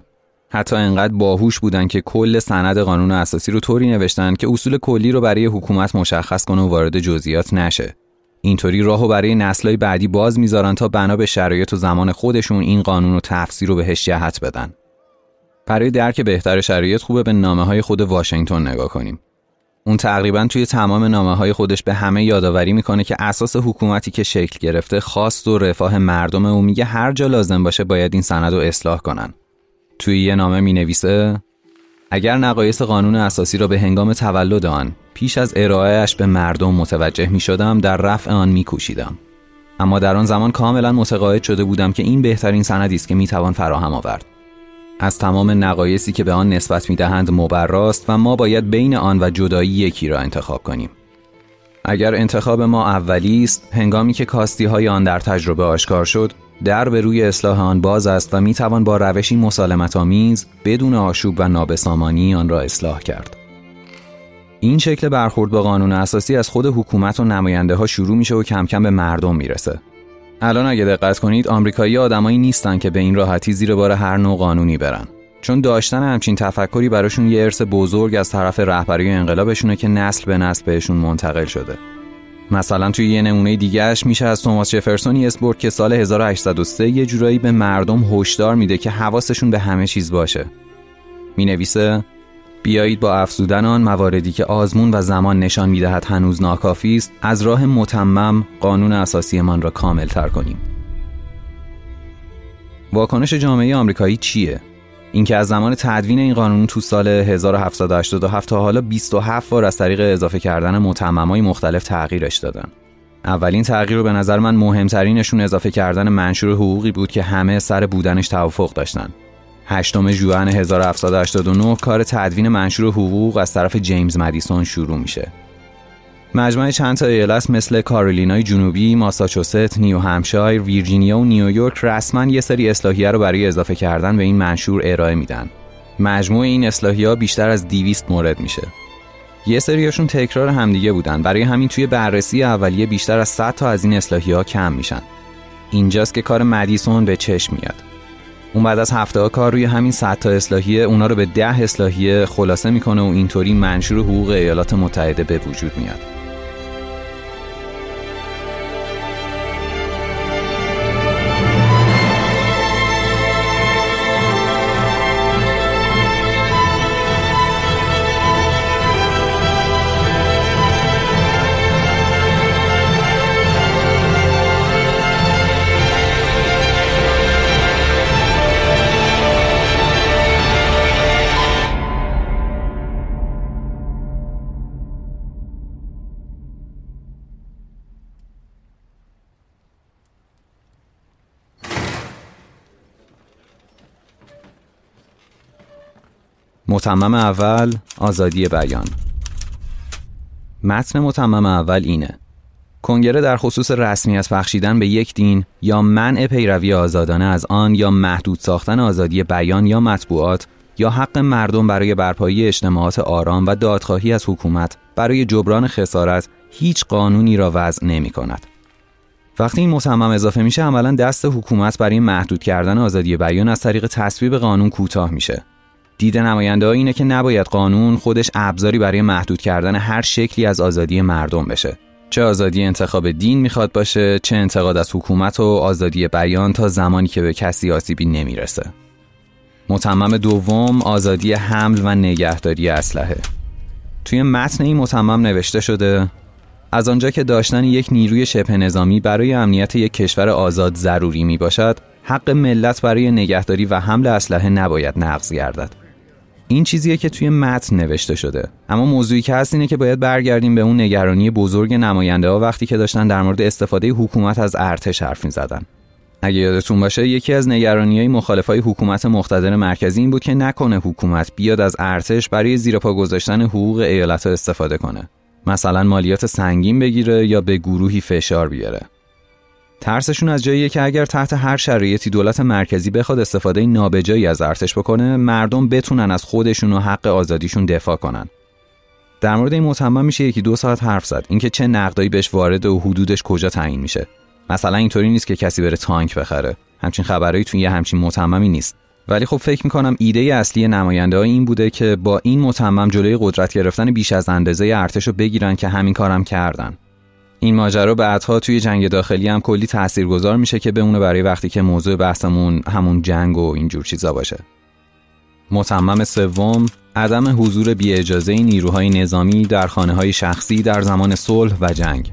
حتی انقدر باهوش بودن که کل سند قانون اساسی رو طوری نوشتن که اصول کلی رو برای حکومت مشخص کنه و وارد جزئیات نشه. اینطوری راهو برای نسلهای بعدی باز می‌ذارن تا بنا به شرایط و زمان خودشون این قانون و تفسیر رو بهش جهت بدن. برای درک بهتر شرایط خوبه به نامه های خود واشنگتن نگاه کنیم. اون تقریبا توی تمام نامه های خودش به همه یادآوری می‌کنه که اساس حکومتی که شکل گرفته خواست و رفاه مردم و میگه هر جا لازم باشه باید این سند رو اصلاح کنن. توی یه نامه می نویسه اگر نقایص قانون اساسی را به هنگام تولد آن پیش از ارائهش به مردم متوجه می شدم در رفع آن می کوشیدم. اما در آن زمان کاملا متقاعد شده بودم که این بهترین سندی است که می توان فراهم آورد. از تمام نقایصی که به آن نسبت می دهند مبراست و ما باید بین آن و جدایی یکی را انتخاب کنیم. اگر انتخاب ما اولی است، هنگامی که کاستی های آن در تجربه آشکار شد، در به روی اصلاح آن باز است و می توان با روشی مسالمت آمیز بدون آشوب و نابسامانی آن را اصلاح کرد. این شکل برخورد با قانون اساسی از خود حکومت و نماینده ها شروع میشه و کم کم به مردم می‌رسه. الان اگه دقت کنید آمریکایی آدمایی نیستن که به این راحتی زیر بار هر نوع قانونی برن. چون داشتن همچین تفکری براشون یه ارث بزرگ از طرف رهبری انقلابشونه که نسل به نسل بهشون منتقل شده. مثلا توی یه نمونه دیگهش میشه از توماس جفرسون اسپورت که سال 1803 یه جورایی به مردم هشدار میده که حواسشون به همه چیز باشه. می نویسه بیایید با افزودن آن مواردی که آزمون و زمان نشان می‌دهد هنوز ناکافی است از راه متمم قانون اساسیمان را کامل تر کنیم واکنش جامعه آمریکایی چیه اینکه از زمان تدوین این قانون تو سال 1787 تا حالا 27 بار از طریق اضافه کردن متممای مختلف تغییرش دادن. اولین تغییر رو به نظر من مهمترینشون اضافه کردن منشور حقوقی بود که همه سر بودنش توافق داشتن. هشتم ژوئن 1789 کار تدوین منشور حقوق از طرف جیمز مدیسون شروع میشه. مجموعه چند تا ایالت مثل کارولینای جنوبی، ماساچوست، نیو همشایر، ویرجینیا و نیویورک رسما یه سری اصلاحیه رو برای اضافه کردن به این منشور ارائه میدن. مجموع این اصلاحیه بیشتر از 200 مورد میشه. یه سریاشون تکرار همدیگه بودن. برای همین توی بررسی اولیه بیشتر از 100 تا از این اصلاحیه کم میشن. اینجاست که کار مدیسون به چشم میاد. اون بعد از هفته ها کار روی همین 100 تا اصلاحیه اونا رو به ده اصلاحیه خلاصه می‌کنه و اینطوری منشور حقوق ایالات متحده به وجود میاد. متمم اول آزادی بیان. متن متمم اول اینه. کنگره در خصوص رسمیت بخشیدن به یک دین یا منع پیروی آزادانه از آن یا محدود ساختن آزادی بیان یا مطبوعات یا حق مردم برای برپایی اجتماعات آرام و دادخواهی از حکومت برای جبران خسارت هیچ قانونی را وضع نمی کند. وقتی این متمم اضافه میشه عملا دست حکومت برای محدود کردن آزادی بیان از طریق تصویب قانون کوتاه میشه. دید نماینده ها اینه که نباید قانون خودش ابزاری برای محدود کردن هر شکلی از آزادی مردم بشه. چه آزادی انتخاب دین می‌خواد باشه چه انتقاد از حکومت و آزادی بیان تا زمانی که به کسی آسیبی نمی‌رسه. متمم دوم آزادی حمل و نگهداری اسلحه. توی متن این متمم نوشته شده از آنجا که داشتن یک نیروی شبه نظامی برای امنیت یک کشور آزاد ضروری می باشد حق ملت برای نگهداری و حمل اسلحه نباید نقض گردد. این چیزیه که توی متن نوشته شده. اما موضوعی که هست اینه که باید برگردیم به اون نگرانی بزرگ نماینده ها وقتی که داشتن در مورد استفاده حکومت از ارتش حرف زدن اگه یادتون باشه یکی از نگرانی های مخالف های حکومت مقتدر مرکزی این بود که نکنه حکومت بیاد از ارتش برای زیر پا گذاشتن حقوق ایالت استفاده کنه. مثلا مالیات سنگین بگیره یا به گروهی فشار بیاره. ترسشون از جاییه که اگر تحت هر شرایطی دولت مرکزی بخواد استفاده نابجایی از ارتش بکنه مردم بتونن از خودشون و حق آزادیشون دفاع کنن. در مورد این متمم میشه یکی دو ساعت حرف زد. اینکه چه نقدایی بهش وارد و حدودش کجا تعیین میشه. مثلا اینطوری نیست که کسی بره تانک بخره. همچین خبرایی تو یه همچین متممی نیست. ولی خب فکر می‌کنم ایده اصلی نماینده ها این بوده که با این متمم جلوی قدرت گرفتن بیش از اندازه ارتش رو بگیرن که همین کارم کردن. این ماجرا بعدها توی جنگ داخلی هم کلی تاثیرگذار میشه که بمونه برای وقتی که موضوع بحثمون همون جنگ و اینجور چیزا باشه. متمم سوم عدم حضور بی اجازه نیروهای نظامی در خانه های شخصی در زمان صلح و جنگ.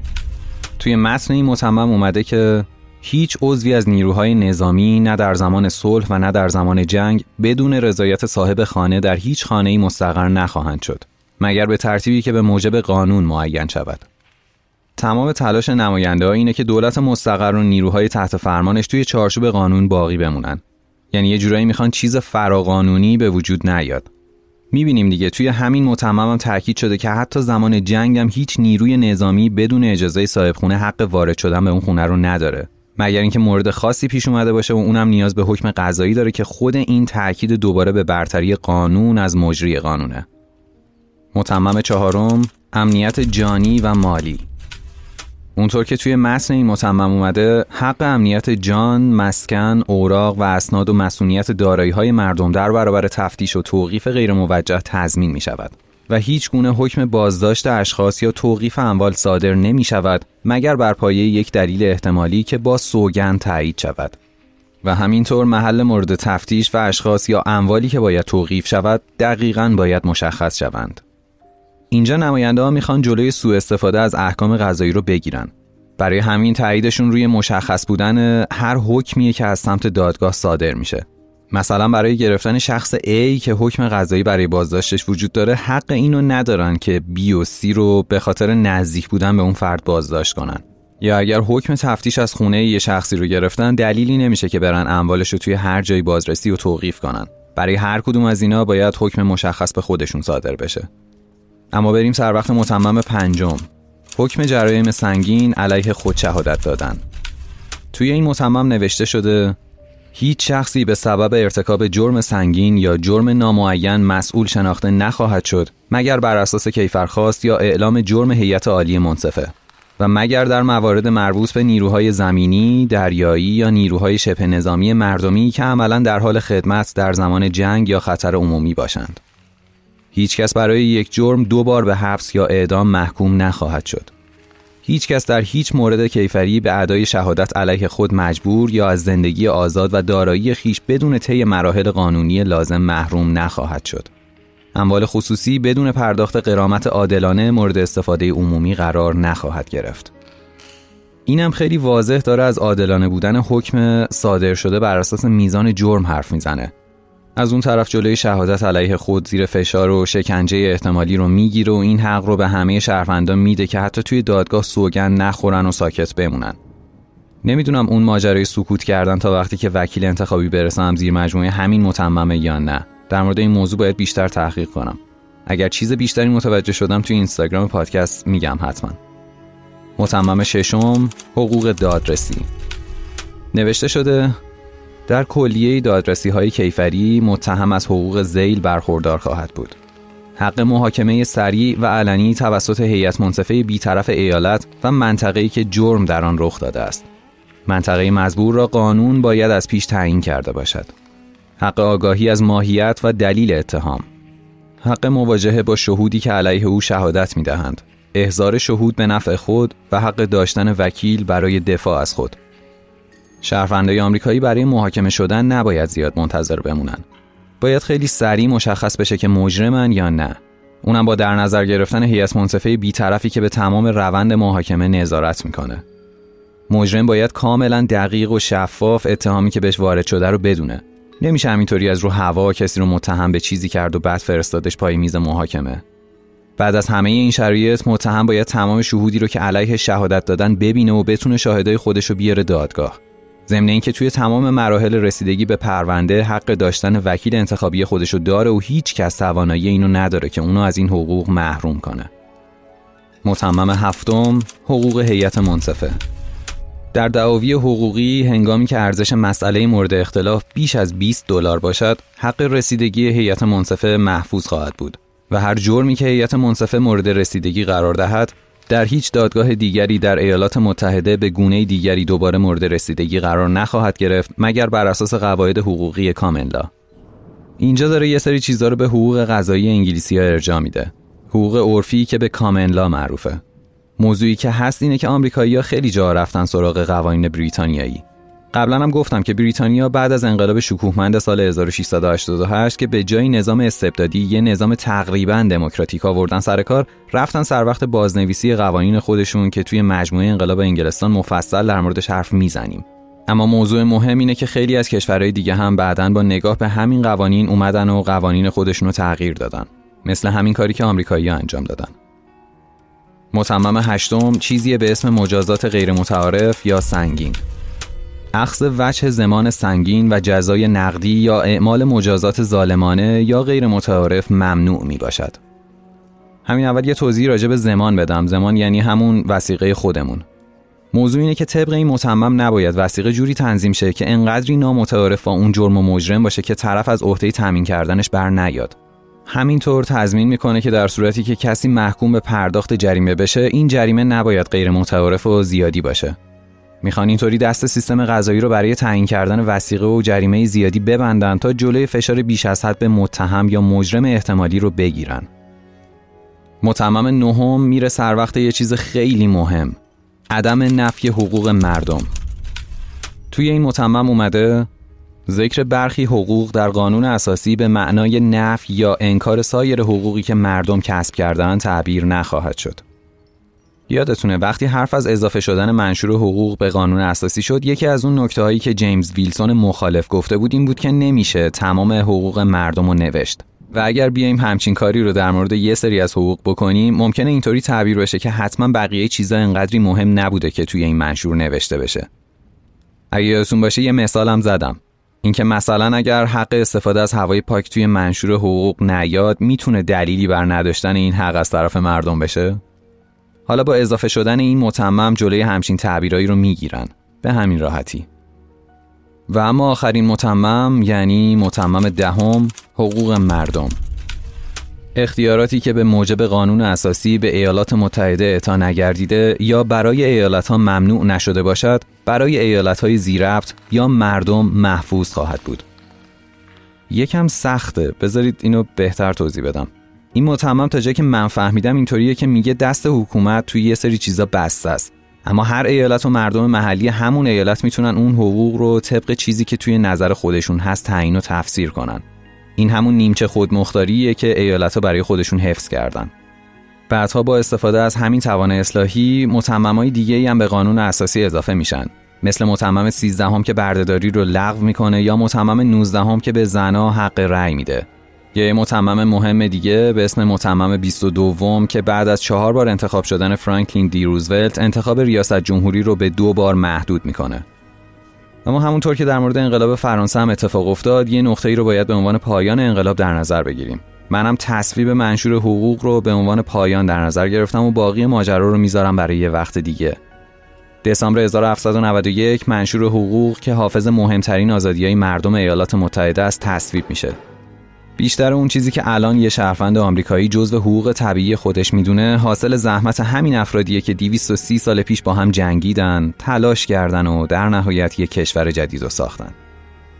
توی متن این متمم اومده که هیچ عضوی از نیروهای نظامی نه در زمان صلح و نه در زمان جنگ بدون رضایت صاحب خانه در هیچ خانه مستقر نخواهند شد مگر به ترتیبی که به موجب قانون معین شود. تمام تلاش نماینده ها اینه که دولت مستقر و نیروهای تحت فرمانش توی چارچوب قانون باقی بمونن. یعنی یه جورایی می‌خوان چیز فراقانونی به وجود نیاد. می‌بینیم دیگه توی همین متمم هم تاکید شده که حتی زمان جنگ هم هیچ نیروی نظامی بدون اجازه صاحب خونه حق وارد شدن به اون خونه رو نداره. مگر اینکه مورد خاصی پیش اومده باشه و اونم نیاز به حکم قضایی داره که خود این تاکید دوباره به برتری قانون از مجری قانونه. متمم چهارم امنیت جانی و مالی. اونطور که توی متن این متمم اومده حق امنیت جان، مسکن، اوراق و اسناد و مسئولیت دارایی های مردم در برابر تفتیش و توقیف غیر موجه تضمین می شود و هیچ گونه حکم بازداشت اشخاص یا توقیف اموال صادر نمی شود مگر بر پایه یک دلیل احتمالی که با سوگند تایید شود و همینطور محل مورد تفتیش و اشخاص یا اموالی که باید توقیف شود دقیقا باید مشخص شوند. اینجا نماینده ها می‌خوان جلوی سوء استفاده از احکام غذایی رو بگیرن. برای همین تاییدشون روی مشخص بودن هر حکمیه که از سمت دادگاه صادر میشه. مثلا برای گرفتن شخص A که حکم قضایی برای بازداشتش وجود داره حق اینو ندارن که B و C رو به خاطر نزدیک بودن به اون فرد بازداشت کنن. یا اگر حکم تفتیش از خونه یه شخصی رو گرفتن دلیلی نمیشه که برن اموالش رو توی هر جایی بازرسی و توقیف کنن. برای هر کدوم از اینا باید حکم مشخص به خودشون صادر بشه. اما بریم سر وقت متمم پنجم. حکم جرایم سنگین علیه خود شهادت دادن. توی این متمم نوشته شده هیچ شخصی به سبب ارتکاب جرم سنگین یا جرم نامعین مسئول شناخته نخواهد شد مگر بر اساس کیفرخواست یا اعلام جرم هیئت عالی منصفه. و مگر در موارد مربوط به نیروهای زمینی، دریایی یا نیروهای شبه نظامی مردمی که عملا در حال خدمت در زمان جنگ یا خطر عمومی باشند. هیچ کس برای یک جرم دو بار به حبس یا اعدام محکوم نخواهد شد. هیچ کس در هیچ مورد کیفری به ادای شهادت علیه خود مجبور یا از زندگی آزاد و دارایی خیش بدون طی مراحل قانونی لازم محروم نخواهد شد. اموال خصوصی بدون پرداخت قرامت عادلانه مورد استفاده عمومی قرار نخواهد گرفت. اینم خیلی واضح داره از عادلانه بودن حکم صادر شده بر اساس میزان جرم حرف می‌زنه از اون طرف جلوی شهادت علیه خود زیر فشار و شکنجه احتمالی رو می‌گیره و این حق رو به همه شهروندان میده که حتی توی دادگاه سوگن نخورن و ساکت بمونن. نمی‌دونم اون ماجرای سکوت کردن تا وقتی که وکیل انتخابی برسم زیر مجموعه همین متممه یا نه. در مورد این موضوع باید بیشتر تحقیق کنم. اگر چیز بیشتری متوجه شدم توی اینستاگرام پادکست میگم حتما. متمم ششم حقوق دادرسی. نوشته شده در کلیه دادرسی های کیفری متهم از حقوق زیل برخوردار خواهد بود. حق محاکمه سریع و علنی توسط هیئت منصفه بیطرف ایالت و منطقه‌ای که جرم در آن رخ داده است. منطقه مزبور را قانون باید از پیش تعیین کرده باشد. حق آگاهی از ماهیت و دلیل اتهام. حق مواجهه با شهودی که علیه او شهادت می دهند. احضار شهود به نفع خود و حق داشتن وکیل برای دفاع از خود. شهروندای آمریکایی برای محاکمه شدن نباید زیاد منتظر بمونن. باید خیلی سریع مشخص بشه که مجرمن یا نه. اونم با در نظر گرفتن هیئت منصفه بیطرفی که به تمام روند محاکمه نظارت می‌کنه. مجرم باید کاملا دقیق و شفاف اتهامی که بهش وارد شده رو بدونه. نمیشه همینطوری از رو هوا کسی رو متهم به چیزی کرد و بعد فرستادش پای میز محاکمه. بعد از همه این شرایط متهم باید تمام شهودی رو که علیه شهادت دادن ببینه و بتونه شاهدای خودش رو بیاره دادگاه. ضمن اینکه توی تمام مراحل رسیدگی به پرونده حق داشتن وکیل انتخابی خودشو داره و هیچ کس توانایی اینو نداره که اونو از این حقوق محروم کنه. متمم هفتم حقوق هیئت منصفه در دعاوی حقوقی هنگامی که ارزش مسئله مورد اختلاف بیش از 20 دلار باشد حق رسیدگی هیئت منصفه محفوظ خواهد بود و هر جرمی که هیئت منصفه مورد رسیدگی قرار دهد در هیچ دادگاه دیگری در ایالات متحده به گونه دیگری دوباره مورد رسیدگی قرار نخواهد گرفت مگر بر اساس قواعد حقوقی کامنلا. اینجا داره یه سری چیزا رو به حقوق قضایی انگلیسی ها ارجاع میده. حقوق عرفی که به کامنلا معروفه. موضوعی که هست اینه که آمریکایی‌ها خیلی جا رفتن سراغ قوانین بریتانیایی. قبلا هم گفتم که بریتانیا بعد از انقلاب شکوهمند سال 1688 که به جای نظام استبدادی یه نظام تقریبا دموکراتیک آوردن سر کار رفتن سر وقت بازنویسی قوانین خودشون که توی مجموعه انقلاب انگلستان مفصل در موردش حرف می‌زنیم. اما موضوع مهم اینه که خیلی از کشورهای دیگه هم بعدا با نگاه به همین قوانین اومدن و قوانین خودشون رو تغییر دادن مثل همین کاری که آمریکایی‌ها انجام دادن. متمم هشتم چیزی به اسم مجازات غیر متعارف یا سنگین؟ اخذ وجه زمان سنگین و جزای نقدی یا اعمال مجازات ظالمانه یا غیر متعارف ممنوع می باشد. همین اول یه توضیح راجع به زمان بدم. زمان یعنی همون وسیقه خودمون. موضوع اینه که طبق این متمم نباید وسیقه جوری تنظیم شه که انقدری نامتعارف با اون جرم و مجرم باشه که طرف از عهده تامین کردنش بر نیاد. همینطور تضمین می‌کنه که در صورتی که کسی محکوم به پرداخت جریمه بشه این جریمه نباید غیر متعارف و زیادی باشه می‌خوان اینطوری دست سیستم قضایی رو برای تعیین کردن وسیقه و جریمه زیادی ببندن تا جلوی فشار بیش از حد به متهم یا مجرم احتمالی رو بگیرن. متمم نهم میره سر وقت یه چیز خیلی مهم. عدم نفی حقوق مردم. توی این متمم اومده ذکر برخی حقوق در قانون اساسی به معنای نفی یا انکار سایر حقوقی که مردم کسب کردن تعبیر نخواهد شد. یادتونه وقتی حرف از اضافه شدن منشور حقوق به قانون اساسی شد یکی از اون نکته هایی که جیمز ویلسون مخالف گفته بود این بود که نمیشه تمام حقوق مردم رو نوشت. و اگر بیایم همچین کاری رو در مورد یه سری از حقوق بکنیم ممکنه اینطوری تعبیر بشه که حتما بقیه چیزا انقدری مهم نبوده که توی این منشور نوشته بشه. اگه یادتون باشه یه مثالم زدم. اینکه مثلا اگر حق استفاده از هوای پاک توی منشور حقوق نیاد می‌تونه دلیلی بر نداشتن این حق از طرف مردم بشه؟ حالا با اضافه شدن این متمم جلوی همچین تعبیرایی رو می‌گیرن. به همین راحتی. و اما آخرین متمم یعنی متمم دهم حقوق مردم. اختیاراتی که به موجب قانون اساسی به ایالات متحده اعطا نگردیده یا برای ایالت ها ممنوع نشده باشد برای ایالت های زیربط یا مردم محفوظ خواهد بود. یکم سخته. بذارید اینو بهتر توضیح بدم. این متمم تا جایی که من فهمیدم اینطوریه که میگه دست حکومت توی یه سری چیزا بسته است. اما هر ایالت و مردم محلی همون ایالت می‌تونن اون حقوق رو طبق چیزی که توی نظر خودشون هست تعیین و تفسیر کنن. این همون نیمچه خودمختاریه که ایالت ها برای خودشون حفظ کردن. بعدها با استفاده از همین توان اصلاحی متممای دیگه هم به قانون اساسی اضافه میشن. مثل متمم 13 هم که بردهداری رو لغو می‌کنه یا متمم 19 هم که به زنا حق رأی میده. یه متمم مهم دیگه به اسم متمم 22 که بعد از چهار بار انتخاب شدن فرانکلین دی روزولت انتخاب ریاست جمهوری رو به دو بار محدود می‌کنه. اما همونطور که در مورد انقلاب فرانسه هم اتفاق افتاد یه نقطه ای رو باید به عنوان پایان انقلاب در نظر بگیریم. منم تصویب منشور حقوق رو به عنوان پایان در نظر گرفتم و باقی ماجرا رو می‌ذارم برای یه وقت دیگه. دسامبر 1791 منشور حقوق که حافظ مهمترین های مردم ایالات متحده است تصویب میشه. بیشتر اون چیزی که الان یه شهروند آمریکایی جزو حقوق طبیعی خودش می‌دونه حاصل زحمت همین افرادیه که 230 سال پیش با هم جنگیدن، تلاش کردن و در نهایت یک کشور جدید رو ساختن.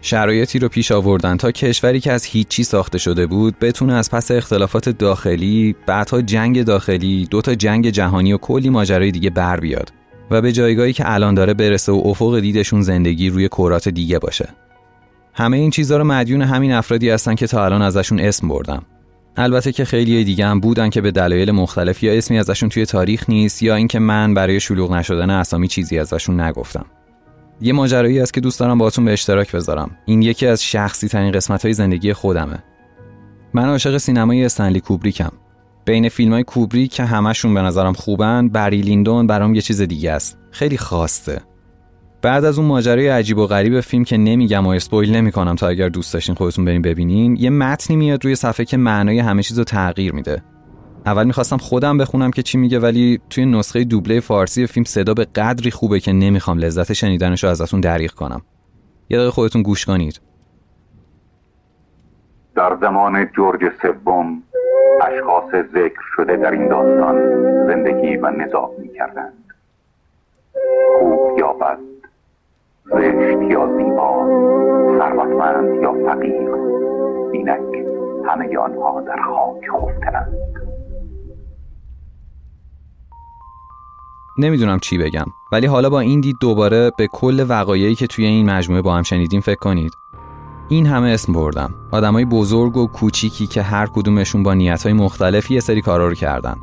شرایطی رو پیش آوردن تا کشوری که از هیچی ساخته شده بود بتونه از پس اختلافات داخلی، بعدها جنگ داخلی، دوتا جنگ جهانی و کلی ماجرای دیگه بر بیاد و به جایگاهی که الان داره برسه و افق دیدشون زندگی روی کرات دیگه باشه. همه این چیزها رو مدیون همین افرادی هستن که تا الان ازشون اسم بردم. البته که خیلی دیگه هم بودن که به دلایل مختلف یا اسمی ازشون توی تاریخ نیست یا اینکه من برای شلوغ نشدن اسامی چیزی ازشون نگفتم. یه ماجرایی است که دوست دارم باهاتون به اشتراک بذارم. این یکی از شخصی ترین قسمت های زندگی خودمه. من عاشق سینمای استنلی کوبریکم. بین فیلم های کوبریک که همشون به نظرم خوبن بری لیندون برام یه چیز دیگه است. خیلی خاسته بعد از اون ماجرای عجیب و غریب فیلم که نمیگم و اسپویل نمی‌کنم تا اگر دوست داشتین خودتون برین ببینین یه متنی میاد روی صفحه که معنای همه چیز رو تغییر میده. اول می‌خواستم خودم بخونم که چی میگه ولی توی نسخه دوبله فارسی فیلم صدا به قدری خوبه که نمی‌خوام لذت شنیدنش رو ازتون دریغ کنم. یه دقیقه خودتون گوش کنید. در زمان جورج سوم اشخاص ذکر شده در این داستان زندگی و نظام می‌کردند. خوب یا بد؟ زشت یا زیبا ثروتمند یا فقیر اینک همه آنها در خاک خفتند نمی‌دونم چی بگم ولی حالا با این دید دوباره به کل وقایعی که توی این مجموعه با هم شنیدیم فکر کنید. این همه اسم بردم. آدمای بزرگ و کوچیکی که هر کدومشون با نیتهای مختلفی یه سری کارا رو کردن.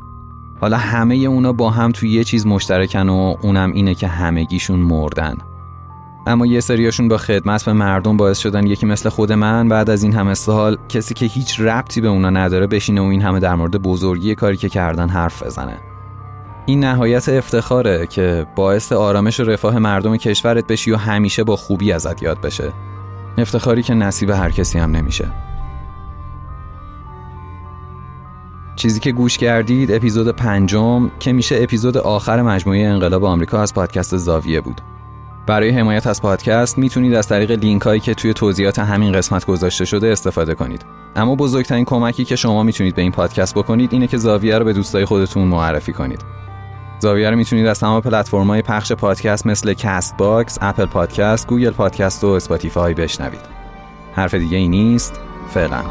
حالا همه اونا با هم توی یه چیز مشترکن و اونم اینه که همگیشون مردن. اما یه سریاشون با خدمت به مردم باعث شدن یکی مثل خود من بعد از این همه سال کسی که هیچ ربطی به اونا نداره بشینه و این همه در مورد بزرگی کاری که کردن حرف بزنه. این نهایت افتخاره که باعث آرامش و رفاه مردم کشورت بشی و همیشه با خوبی ازت یاد بشه. افتخاری که نصیب هر کسی هم نمیشه. چیزی که گوش کردید اپیزود پنجم که میشه اپیزود آخر مجموعه انقلاب آمریکا از پادکست زاویه بود. برای حمایت از پادکست می‌تونید از طریق لینک هایی که توی توضیحات همین قسمت گذاشته شده استفاده کنید اما بزرگترین کمکی که شما می‌تونید به این پادکست بکنید اینه که زاویه رو به دوستای خودتون معرفی کنید زاویه رو می‌تونید از تمام پلتفرم‌های پخش پادکست مثل Castbox، Apple Podcast، Google Podcast و Spotify بشنوید. حرف دیگه ای نیست. فعلا